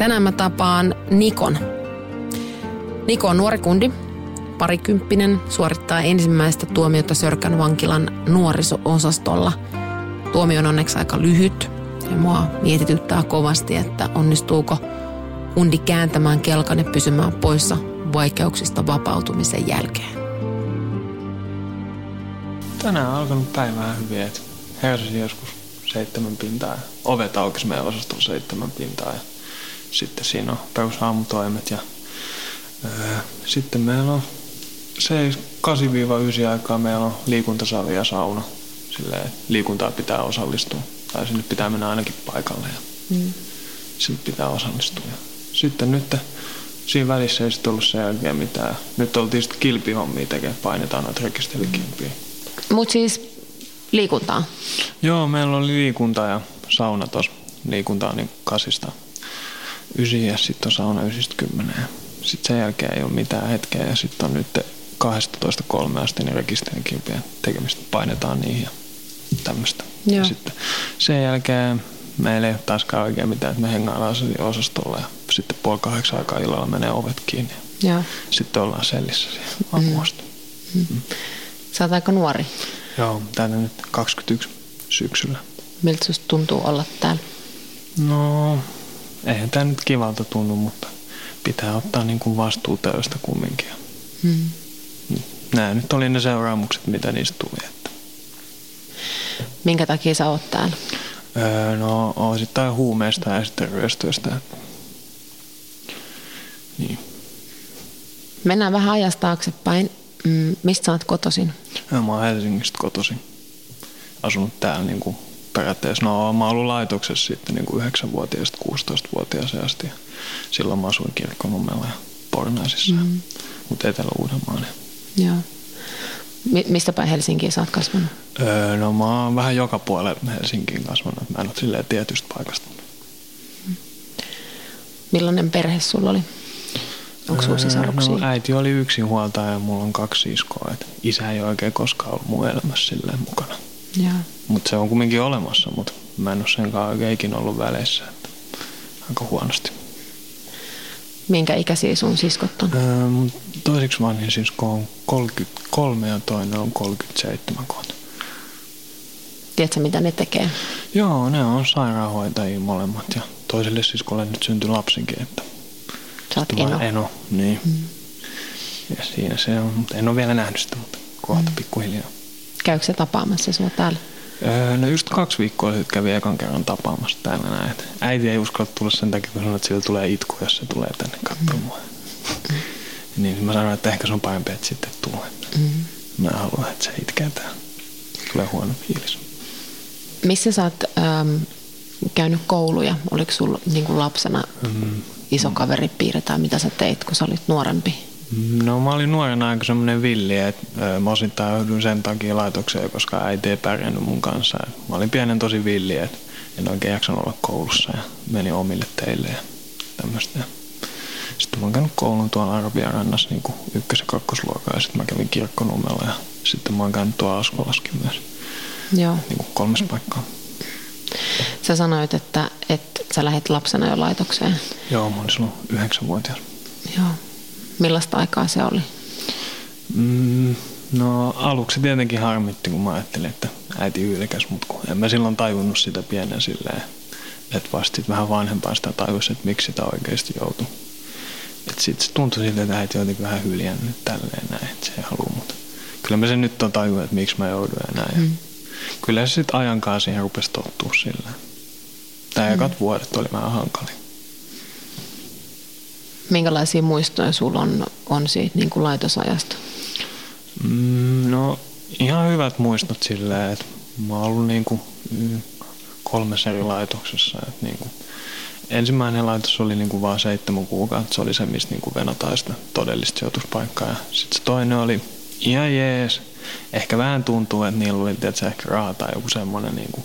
Tänään mä tapaan Nikon. Niko on nuori kundi, parikymppinen, suorittaa ensimmäistä tuomiota Sörkän vankilan nuoriso-osastolla. Tuomio on onneksi aika lyhyt ja mua mietityttää kovasti, että onnistuuko kundi kääntämään kelkan ja pysymään poissa vaikeuksista vapautumisen jälkeen. Tänään on alkanut päivää hyvin, että joskus seitsemän pintaa. Ovet aukesi meidän osastolla seitsemän pintaa ja sitten siinä on perusaamutoimet ja öö, sitten meillä on se 8-9 aikaa meillä on liikuntasali ja sauna. Silleen, liikuntaa pitää osallistua. Tai sinne pitää mennä ainakin paikalle ja mm. sinne pitää osallistua. Ja sitten nyt siinä välissä ei sitten ollut sen jälkeen mitään. Nyt oltiin sitten kilpihommia tekemään, painetaan noita rekisterikilpiä. Mutta siis liikuntaa? Joo, meillä oli liikunta ja sauna tuossa. Liikunta on niin kasista ysi ja sitten on sauna ysistä kymmenen. Sitten sen jälkeen ei ole mitään hetkeä ja sitten on nyt 12.3 asti niin rekisterikilpien tekemistä painetaan niihin ja tämmöistä. Ja sitten sen jälkeen meillä ei ole taaskaan oikein mitään, että me hengaillaan osastolla ja sitten puoli kahdeksan aikaa illalla menee ovet kiinni. Ja. Sitten ollaan sellissä siellä. Mm. Mm. Sä oot aika nuori. Joo, täällä nyt 21 syksyllä. Miltä susta tuntuu olla täällä? No, eihän tämä nyt kivalta tunnu, mutta pitää ottaa niin kuin vastuu töistä kumminkin. Hmm. Nämä nyt oli ne seuraamukset, mitä niistä tuli. Että. Minkä takia sä oot täällä? Öö, no osittain huumeista ja sitten ryöstöistä. Niin. Mennään vähän ajasta taaksepäin. Mm, mistä sä oot kotoisin? Mä oon Helsingistä kotoisin. Asunut täällä niin kuin periaatteessa. No mä ollut laitoksessa sitten niin kuin 9-vuotiaasta 16-vuotiaaseen asti. Silloin mä asuin Kirkkonummella ja Pornaisissa. Mm. Mutta Etelä-Uudenmaan. Joo. Mi- mistä päin Helsinkiin sä oot kasvanut? Öö, no mä oon vähän joka puolella Helsinkiin kasvanut. Mä en ole silleen tietystä paikasta. Millainen perhe sulla oli? Onko sulla sisaruksia? No, äiti oli yksin huoltaja ja mulla on kaksi siskoa. Et isä ei oikein koskaan ollut mun elämässä silleen mukana. Mutta se on kumminkin olemassa, mutta mä en ole senkaan oikein ikinä ollut väleissä. Että aika huonosti. Minkä ikäisiä sun siskot on? Öö, toiseksi vanhin sisko on 33 ja toinen on 37 vuotta. Tiedätkö, mitä ne tekee? Joo, ne on sairaanhoitajia molemmat ja toiselle siskolle nyt syntyi lapsinkin. Että Sä oot eno. eno. Niin. Mm. Ja siinä se on, mutta en ole vielä nähnyt sitä, mutta kohta mm. pikkuhiljaa. Käykö se tapaamassa sinua täällä? Öö, no just kaksi viikkoa sitten kävi ekan kerran tapaamassa täällä näin. Äiti ei uskalla tulla sen takia, kun sanoi, että sillä tulee itku, jos se tulee tänne katsomaan. Mm. Niin mä sanoin, että ehkä se on parempi, että sitten tulee. Mm. Mä haluan, että se itkee täällä. Tulee huono fiilis. Missä sä oot ähm, käynyt kouluja? Oliko sulla niin kuin lapsena mm. iso kaveripiiri tai mitä sä teit, kun sä olit nuorempi? No mä olin nuorena aika semmoinen villi, että mä osittain joudun sen takia laitokseen, koska äiti ei pärjännyt mun kanssa. Mä olin pienen tosi villi, että en oikein jaksanut olla koulussa ja menin omille teille ja tämmöistä. Sitten mä oon käynyt koulun tuolla Arabian rannassa niin ykkös- ja kakkosluokaa ja sitten mä kävin kirkkonummella ja sitten mä oon käynyt tuolla Askolaskin myös. Joo. Niin kuin kolmes paikkaa. Sä sanoit, että, että sä lähdet lapsena jo laitokseen. Joo, mä olin silloin yhdeksänvuotias. Joo. Millaista aikaa se oli? Mm, no aluksi tietenkin harmitti, kun mä ajattelin, että äiti hylkäs, mutta kun en mä silloin tajunnut sitä pienen silleen, että vasta vähän vanhempaa sitä tajusi, että miksi sitä oikeasti joutui. Että sitten se tuntui siltä, että äiti jotenkin vähän hyljännyt tälleen näin, että se ei halua, mutta kyllä mä sen nyt on tajunnut, että miksi mä joudun ja näin. Mm. Kyllä se sitten ajan kanssa siihen rupesi tottua sillä. Tämä mm. ekat vuodet oli vähän hankali. Minkälaisia muistoja sulla on, on siitä niin kuin laitosajasta? Mm, no ihan hyvät muistot silleen, että mä oon ollut niin kuin kolmessa eri laitoksessa. Että niin kuin, ensimmäinen laitos oli niinku vaan seitsemän kuukautta. Se oli se, mistä niinku venataan sitä todellista sijoituspaikkaa. Ja sitten se toinen oli ihan jees. Ehkä vähän tuntuu, että niillä oli tietysti ehkä rahaa tai joku semmoinen niinku,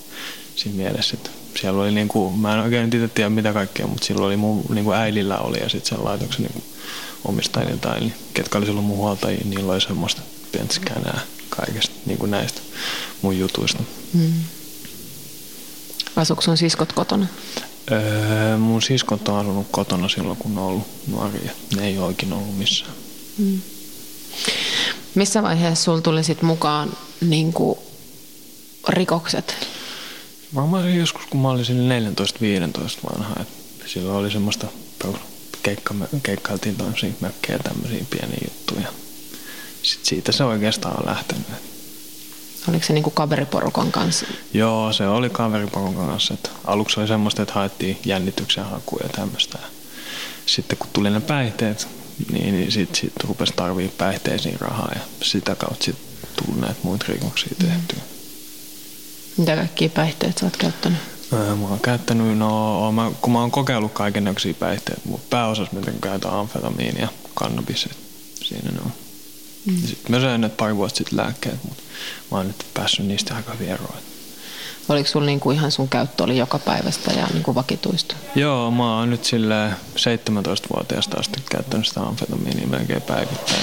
siinä mielessä, että siellä oli niinku, mä en oikein itse tiedä mitä kaikkea, mutta silloin oli mun niinku äidillä oli ja sitten sen laitoksen omistajilla tai niin, ketkä oli silloin mun huoltajia, niillä oli semmoista pientä skänää kaikesta niinku näistä mun jutuista. Mm. Asuuko sun siskot kotona? Öö, mun siskot on asunut kotona silloin, kun on ollut nuoria. Ne ei oikein ollut missään. Mm. Missä vaiheessa sulla tuli sit mukaan niin kuin, rikokset? Varmaan joskus, kun mä olin sinne 14-15 vanha. Et silloin oli semmoista keikka, keikkailtiin tämmöisiä mökkejä tämmöisiä pieniä juttuja. Sitten siitä se oikeastaan on lähtenyt. Oliko se niin kuin kaveriporukan kanssa? Joo, se oli kaveriporukan kanssa. Että aluksi oli semmoista, että haettiin jännityksen hakuja ja tämmöistä. Sitten kun tuli ne päihteet, niin, niin sitten sit rupesi tarvii päihteisiin rahaa ja sitä kautta sitten tuli näitä muita rikoksia tehtyä. Mitä kaikkia päihteitä sä oot käyttänyt? Öö, mä oon käyttänyt, no mä, kun mä oon kokeillut kaiken näköisiä päihteitä, mutta pääosassa mä käytän amfetamiinia ja kannabis, siinä ne on. Mm. Sitten mä söin nyt pari vuotta sitten lääkkeet, mutta mä oon nyt päässyt niistä aika vieroon. Oliko sulla niinku ihan sun käyttö oli joka päivästä ja niinku vakituista? Joo, mä oon nyt sille 17-vuotiaasta asti käyttänyt sitä amfetamiinia melkein päivittäin.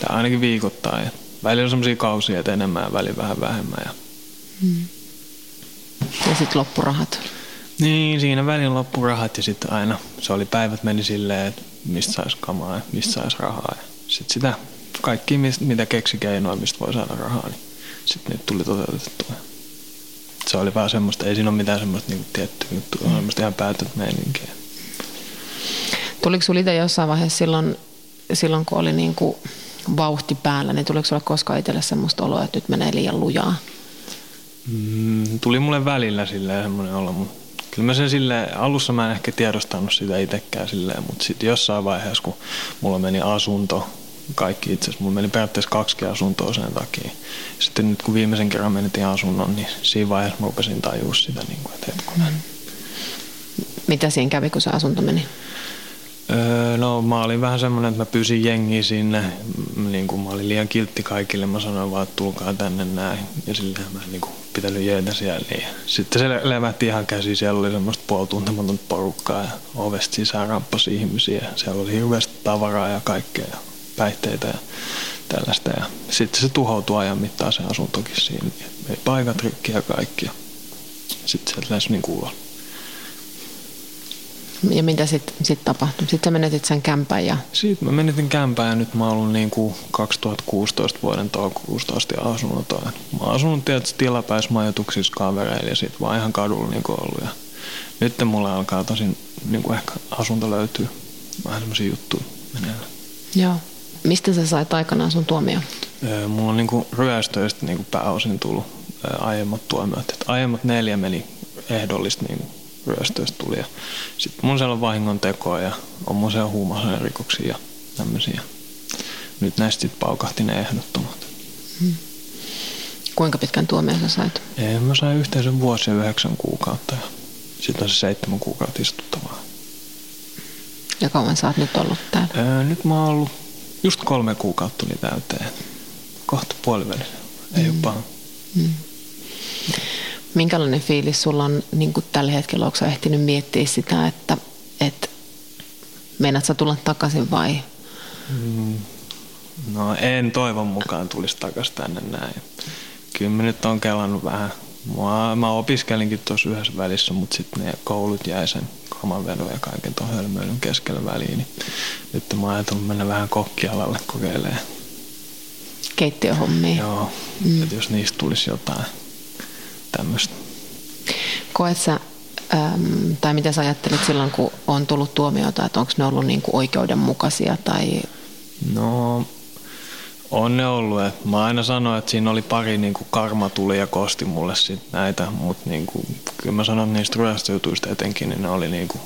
Tai ainakin viikoittain. Välillä on sellaisia kausia, että enemmän ja välillä vähän vähemmän. Ja, mm. ja sitten loppurahat? Niin, siinä välillä loppurahat ja sitten aina se oli päivät meni silleen, että mistä saisi kamaa ja mistä saisi rahaa. Sitten sitä kaikki, mitä keksi keinoa, mistä voi saada rahaa, niin sitten nyt tuli toteutettua. Se oli vaan semmoista, ei siinä ole mitään semmoista niin tiettyä juttua, mm. semmoista ihan päätöt meininkiä. Tuliko sinulla itse jossain vaiheessa silloin, silloin kun oli niin kuin vauhti päällä, niin tuliko sinulle koskaan itselle semmoista oloa, että nyt menee liian lujaa? Mm, tuli mulle välillä silleen semmoinen olo, mutta kyllä mä sen sille alussa mä en ehkä tiedostanut sitä itsekään silleen, mutta sitten jossain vaiheessa, kun mulla meni asunto, kaikki itse asiassa. Mulla meni periaatteessa kaksi asuntoa sen takia. Sitten nyt kun viimeisen kerran menetin asunnon, niin siinä vaiheessa mä rupesin tajua sitä, niin kuin, että hetkonen. Mm. Mitä siinä kävi, kun se asunto meni? Öö, no mä olin vähän semmoinen, että mä pyysin jengiä sinne. Niin kuin mä olin liian kiltti kaikille. Mä sanoin vaan, että tulkaa tänne näin. Ja silleen mä niin kuin pitänyt jeetä siellä. Niin. Sitten se levähti ihan käsi. Siellä oli semmoista puoltuntematonta porukkaa ja ovesta sisään rappasi ihmisiä. Siellä oli hirveästi tavaraa ja kaikkea päihteitä ja tällaista. Ja sitten se tuhoutui ajan mittaan se asuntokin siinä. Ei paikat rikki ja kaikki. Sitten se lähes niin ulos. Ja mitä sitten sit tapahtui? Sitten sä menetit sen kämpän ja... Sitten mä menetin kämpän ja nyt mä oon ollut niin kuin 2016 vuoden toukokuusta asti asunut. Mä oon asunut tietysti tilapäismajoituksissa kavereilla ja sitten vaan ihan kadulla niin kuin ollut. Ja nyt mulla alkaa tosin niin kuin ehkä asunto löytyy. Vähän semmoisia juttuja meneillään. Joo. Mistä sä sait aikanaan sun tuomio? Mulla on niinku ryöstöistä niinku pääosin tullut aiemmat tuomiot. Et aiemmat neljä meni ehdollista niinku ryöstöistä tuli. Sitten mun siellä on vahingon tekoa ja on mun siellä huumausaineen rikoksia ja tämmöisiä. Nyt näistä sitten paukahti ne ehdottomat. Hmm. Kuinka pitkän tuomion sä sait? Ei, mä sain yhteensä vuosi ja yhdeksän kuukautta ja sitten on se seitsemän kuukautta istuttavaa. Ja kauan sä oot nyt ollut täällä? Öö, nyt mä oon ollut Just kolme kuukautta tuli täyteen. Kohta puolivälissä. Ei mm. ole paha. Mm. Minkälainen fiilis sulla on niin kuin tällä hetkellä? Onko ehtinyt miettiä sitä, että, että meinaat sä tulla takaisin vai? Mm. No en toivon mukaan tulisi takaisin tänne näin. Kyllä mä nyt on kelannut vähän. Mä, mä opiskelinkin tuossa yhdessä välissä, mutta sitten ne koulut jäi sen vedon ja kaiken tuon hölmöilyn keskellä väliin. Niin nyt mä ajatellut mennä vähän kokkialalle kokeilemaan. Keittiöhommia. Joo, mm. että jos niistä tulisi jotain tämmöistä. Koet sä, äm, tai mitä sä ajattelit silloin, kun on tullut tuomiota, että onko ne ollut niinku oikeudenmukaisia tai... No, on ne ollut. Et mä aina sanoin, että siinä oli pari niin kuin karma tuli ja kosti mulle sit näitä, mutta niin kuin, kyllä mä sanon niistä ryöstöjutuista etenkin, niin ne oli niin kuin,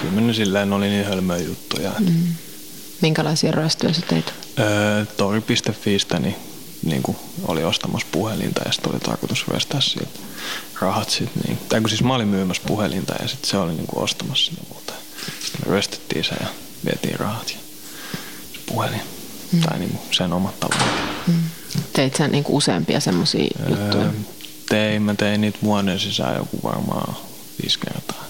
kyllä ne silleen oli niin hölmöjä juttuja. Mm. Minkälaisia ryöstöjä sä teit? Öö, Tori.fistä niin niin kuin oli ostamassa puhelinta ja sitten oli tarkoitus ryöstää siitä rahat sitten. Niin, tai kun siis mä olin myymässä puhelinta ja sitten se oli niin kuin ostamassa sinne muuta. Sitten me ryöstettiin se ja vietiin rahat ja se puhelin. Mm. Tai niin kuin sen omat tavarat. Mm. Teit sä niin kuin useampia semmoisia öö, juttuja? Tein, mä tein niitä vuoden sisään joku varmaan viisi kertaa.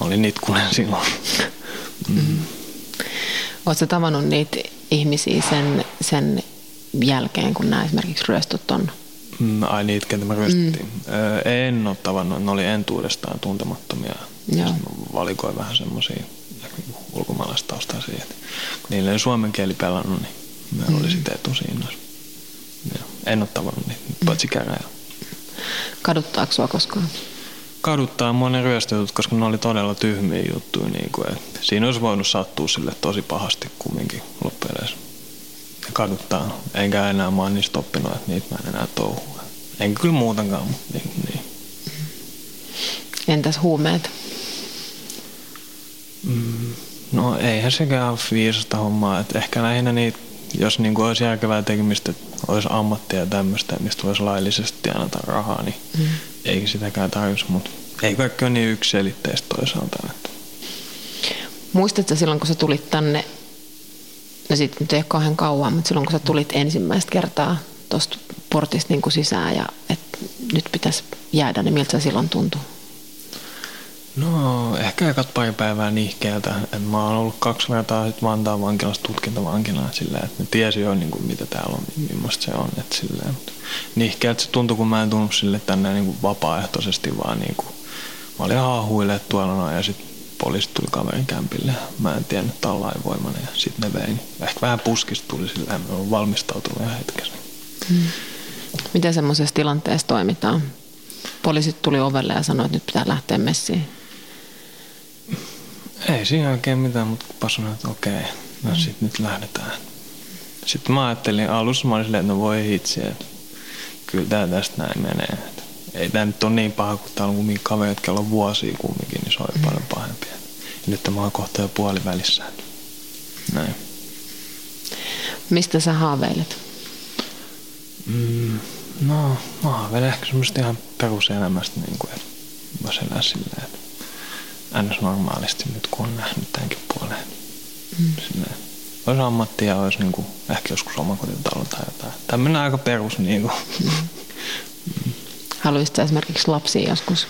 Olin nitkunen silloin. mm. Mm. Oletko tavannut niitä ihmisiä sen, sen jälkeen, kun nämä esimerkiksi ryöstöt on? Mm, ai niitä, ketä me ryöstettiin. Mm. Öö, en ole tavannut, ne oli entuudestaan tuntemattomia. Joo. valikoin vähän semmoisia ulkomaalaistaustaisia. Kun niillä ei suomen kieli pelannut, niin me mm. oli sitten etusiinnoissa. En ole tavannut niitä, mm. paitsi käräjä. Kaduttaako sua koskaan? kaduttaa monen ryöstöjutut, koska ne oli todella tyhmiä juttuja. Niin kuin, että siinä olisi voinut sattua sille tosi pahasti kumminkin loppujen kaduttaa. Enkä enää mä oon niistä oppinut, että niitä mä en enää touhua. Enkä kyllä muutenkaan, mutta niin. niin. Entäs huumeet? Mm, no eihän sekään ole viisasta hommaa. Että ehkä lähinnä niitä, jos niin kuin olisi järkevää tekemistä, että olisi ammattia ja tämmöistä, mistä voisi laillisesti tienata rahaa, niin mm eikä sitäkään tarvitsisi, mutta ei kaikki ole niin yksiselitteistä toisaalta. Muistatko silloin, kun sä tulit tänne, no sitten nyt ei ole kauhean kauan, mutta silloin kun sä tulit ensimmäistä kertaa tuosta portista niin kuin sisään ja että nyt pitäisi jäädä, niin miltä se silloin tuntui? No ehkä ekat pari päivää nihkeältä. Et mä oon ollut kaksi kertaa sit Vantaan vankilassa tutkintavankilana sillä, että ne tiesi jo niin kuin, mitä täällä on, millaista se on. Et sillä, mutta nihkeältä se tuntui, kun mä en tullut sille tänne niin kuin vapaaehtoisesti, vaan niin kuin, mä olin haahuille tuolla noin ja sitten poliisit tuli kaverin kämpille. Mä en tiennyt, että on lainvoimainen ja sitten ne vei. Ehkä vähän puskista tuli sillä, että mä valmistautunut ihan hetkessä. Hmm. Miten semmoisessa tilanteessa toimitaan? Poliisit tuli ovelle ja sanoi, että nyt pitää lähteä messiin. Ei siinä oikein mitään, mutta kun sanoin, että okei, no sitten nyt lähdetään. Sitten mä ajattelin alussa, mä olin silleen, että no voi hitsi, että kyllä tää tästä näin menee. Ei tää nyt ole niin paha, kun täällä on kumminkin kaverit, kello on vuosia kumminkin, niin se on mm. paljon pahempi. Ja nyt mä oon kohta jo puolivälissä. Näin. Mistä sä haaveilet? Mm, no, mä haaveilen ehkä semmoista ihan peruselämästä, niin kuin, että voisi elää silleen, että ns. normaalisti nyt kun on nähnyt tämänkin puoleen. Mm. Silleen, olisi ammattia olisi niin kuin, ehkä joskus omakotitalo tai jotain. Tämmöinen aika perus. Niin kuin. Mm. Haluaisitko esimerkiksi lapsia joskus?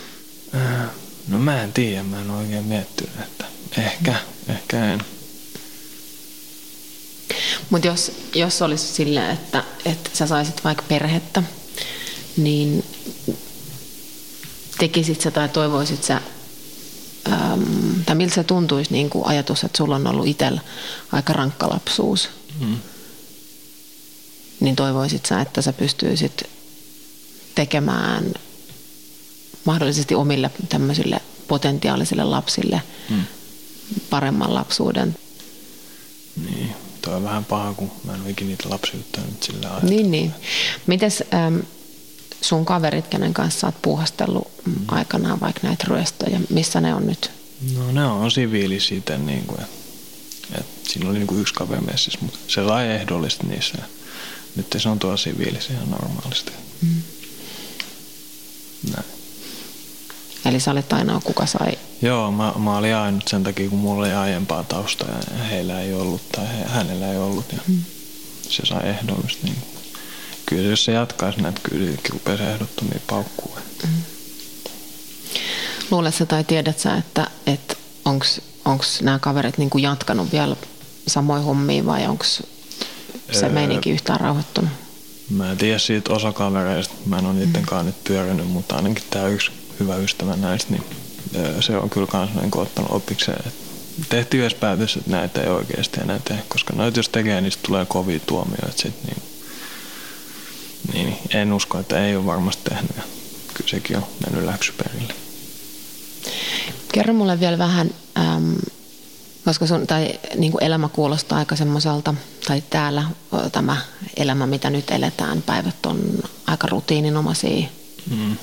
No mä en tiedä, mä en oikein miettinyt, että ehkä, mm. ehkä en. Mutta jos, jos olisi silleen, että, että sä saisit vaikka perhettä, niin tekisit sä tai toivoisit sä ähm, tai miltä se tuntuisi niin kuin ajatus, että sulla on ollut itsellä aika rankka lapsuus, mm. niin toivoisit sä, että sä pystyisit tekemään mahdollisesti omille tämmöisille potentiaalisille lapsille mm. paremman lapsuuden. Niin, toi on vähän paha, kun mä en ole ikinä niitä lapsiutta nyt sillä ajatella. Niin, niin. Mites ähm, sun kaverit, kenen kanssa oot puuhastellut mm. aikanaan vaikka näitä ryöstöjä, missä ne on nyt? No ne on siviilisiä, niin kuin, että, siinä oli niin kuin yksi kaveri messissä, mutta se sai ehdollista niissä. Nyt se on tuolla siviilisiä ihan normaalisti. Mm. Näin. Eli sä olet ainoa, kuka sai? Joo, mä, mä olin ainut sen takia, kun mulla oli aiempaa taustaa ja heillä ei ollut tai he, hänellä ei ollut. Ja mm. Se sai ehdollista. Niin kyllä jos se jatkaisi näitä, kyllä rupeaisi ehdottomia paukkua. Mm. Luuletko tai tiedät sä, että, että onko nämä kaverit niinku jatkanut vielä samoin hommiin vai onko se öö, meininki yhtään rauhoittunut? Mä en tiedä siitä osa kavereista, mä en ole niittenkaan nyt pyörinyt, mutta ainakin tämä yksi hyvä ystävä näistä, niin se on kyllä kans niin ottanut opikseen, tehtiin yhdessä päätös, että näitä ei oikeasti enää tee, koska noita jos tekee, niin tulee kovia tuomioita sitten niin niin en usko, että ei ole varmasti tehnyt. Kyllä sekin on mennyt läksyperille. Kerro mulle vielä vähän, äm, koska sun tai, niin kuin elämä kuulostaa aika semmoiselta, tai täällä tämä elämä, mitä nyt eletään, päivät on aika rutiininomaisia. Mm.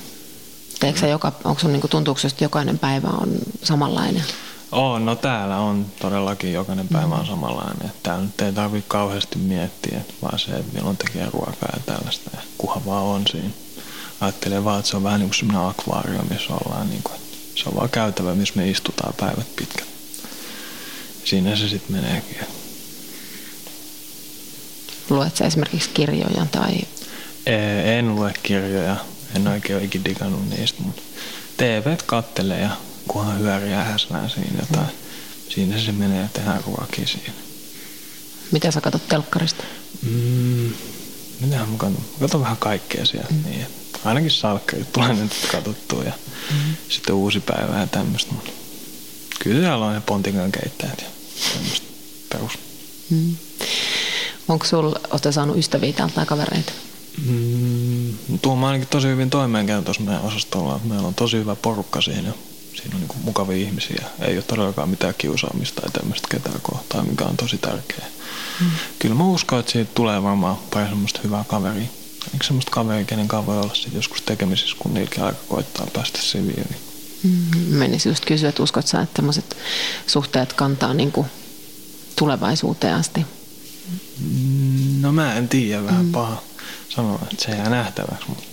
Teekö joka, onko sun, niin kuin, tuntuuko että jokainen päivä on samanlainen? On, no täällä on todellakin jokainen päivä on samanlainen. Täällä nyt ei tarvitse kauheasti miettiä, vaan se, että milloin tekee ruokaa ja tällaista. Ja kuha vaan on siinä. Ajattelee vaan, että se on vähän niin kuin semmoinen akvaario, missä ollaan. Niin kuin, se on vaan käytävä, missä me istutaan päivät pitkät. Siinä se sitten meneekin. Luet sä esimerkiksi kirjoja tai... En lue kirjoja. En oikein ole ikinä digannut niistä, mutta TV kattelee ja kunhan hyöriä häslää siinä jotain. Siinä se menee ja tehdään ruokia siinä. Mitä sä katsot telkkarista? Mm, mitä mä katson? Mä katson vähän kaikkea sieltä. Mm. Niin, ainakin salkkarit tulee nyt katsottua ja mm. sitten uusi päivä ja tämmöistä. Kyllä siellä on ne pontikan keittäjät ja perus. Mm. Onko sulla, olette saanut ystäviä täältä kavereita? Mm, tuo ainakin tosi hyvin toimeen tuossa meidän osastolla. Meillä on tosi hyvä porukka siinä. Siinä on niin mukavia ihmisiä. Ei ole todellakaan mitään kiusaamista tai tämmöistä ketään kohtaa, mikä on tosi tärkeää. Mm. Kyllä mä uskon, että siitä tulee varmaan pari semmoista hyvää kaveria. Eikö semmoista kaveria, kenen kanssa voi olla joskus tekemisissä, kun niilläkin aika koittaa päästä siviin. Menisi just kysyä, että uskot sä, että tämmöiset suhteet kantaa niin kuin tulevaisuuteen asti? No mä en tiedä, vähän mm. paha sanoa, että se jää nähtäväksi. Mutta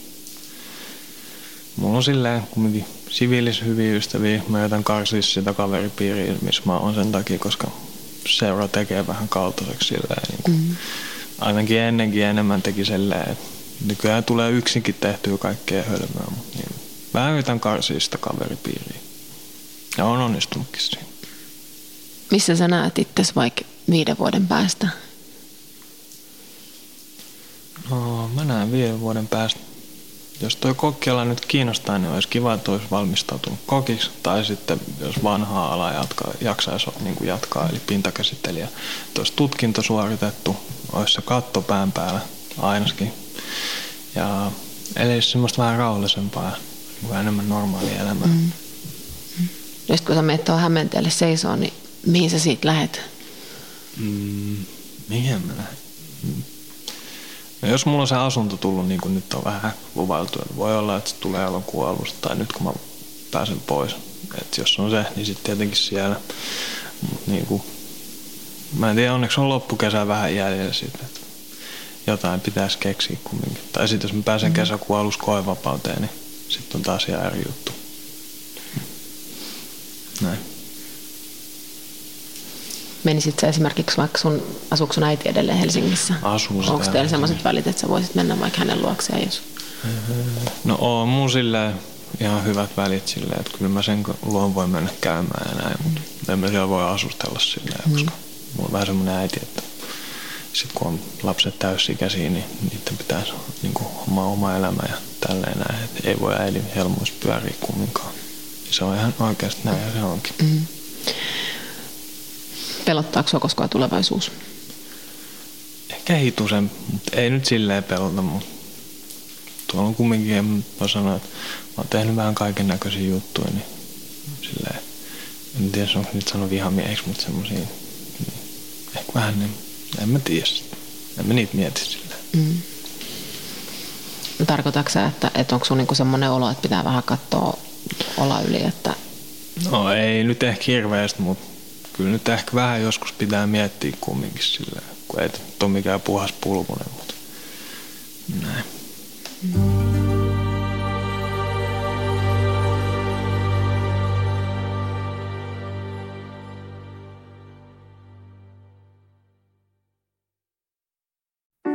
mulla on silleen kumminkin siviilis hyviä ystäviä. Mä jätän karsia sitä kaveripiiriä, missä mä oon sen takia, koska seura tekee vähän kaltaiseksi silleen. Niin kuin, mm. Ainakin ennenkin enemmän teki silleen, että nykyään tulee yksinkin tehtyä kaikkea hölmöä, mutta niin, vähän yritän karsia sitä kaveripiiriä. Ja on onnistunutkin siinä. Missä sä näet itse vaikka viiden vuoden päästä? No, mä näen viiden vuoden päästä. Jos toi kokkiala nyt kiinnostaa, niin olisi kiva, että olisi valmistautunut kokiksi. Tai sitten, jos vanhaa alaa jatkaa, jaksaisi niin kuin jatkaa, eli pintakäsittelijä. Että olisi tutkinto suoritettu, olisi se katto pään päällä ainakin. Ja eli semmoista vähän rauhallisempaa, vähän enemmän normaalia elämää. Mm. Nyt kun sä menet tuohon Hämeenteelle seisoo, niin mihin sä siitä lähet? Mm, mihin mä lähden? Mm. No jos mulla on se asunto tullut niin kuin nyt on vähän luvailtu, että voi olla, että se tulee elokuun alusta tai nyt kun mä pääsen pois. Että jos on se, niin sitten tietenkin siellä. Mut niin kuin, mä en tiedä, onneksi on loppukesä vähän jäljellä sitten. Että jotain pitäisi keksiä kumminkin. Tai sitten jos mä pääsen mm. kesäkuun alussa koevapauteen, niin sitten on taas ihan eri juttu. Näin. Menisit sä esimerkiksi vaikka sun, asuuko sun äiti edelleen Helsingissä? Asuu Onko teillä sellaiset välit, että sä voisit mennä vaikka hänen luokseen, jos... No on mun silleen ihan hyvät välit silleen, että kyllä mä sen luon voi mennä käymään ja näin, mutta en mä siellä voi asustella silleen, mm. koska mulla on vähän semmoinen äiti, että sitten kun on lapset täysikäisiä, niin niiden pitäisi niin kuin, oma, oma elämä ja tälleen näin, että ei voi äidin helmoissa pyöriä kumminkaan. Se on ihan oikeasti näin ja se onkin. Mm. Pelottaako sinua koskaan tulevaisuus? Ehkä hitusen, mutta ei nyt silleen pelota, mutta tuolla on kumminkin, en mä sanoa, että mä oon tehnyt vähän kaiken näköisiä juttuja, niin silleen, en tiedä, onko nyt sano vihamieheksi, mutta semmosia, niin ehkä vähän, niin, en mä tiedä. En mä niitä mieti silleen. Mm. Tarkoitatko sä, että, että onko sun niinku semmoinen olo, että pitää vähän katsoa olla yli, että... No ei nyt ehkä hirveästi, mutta kyllä nyt ehkä vähän joskus pitää miettiä kumminkin sillä, kun ei ole mikään puhas pulmunen, mutta näin.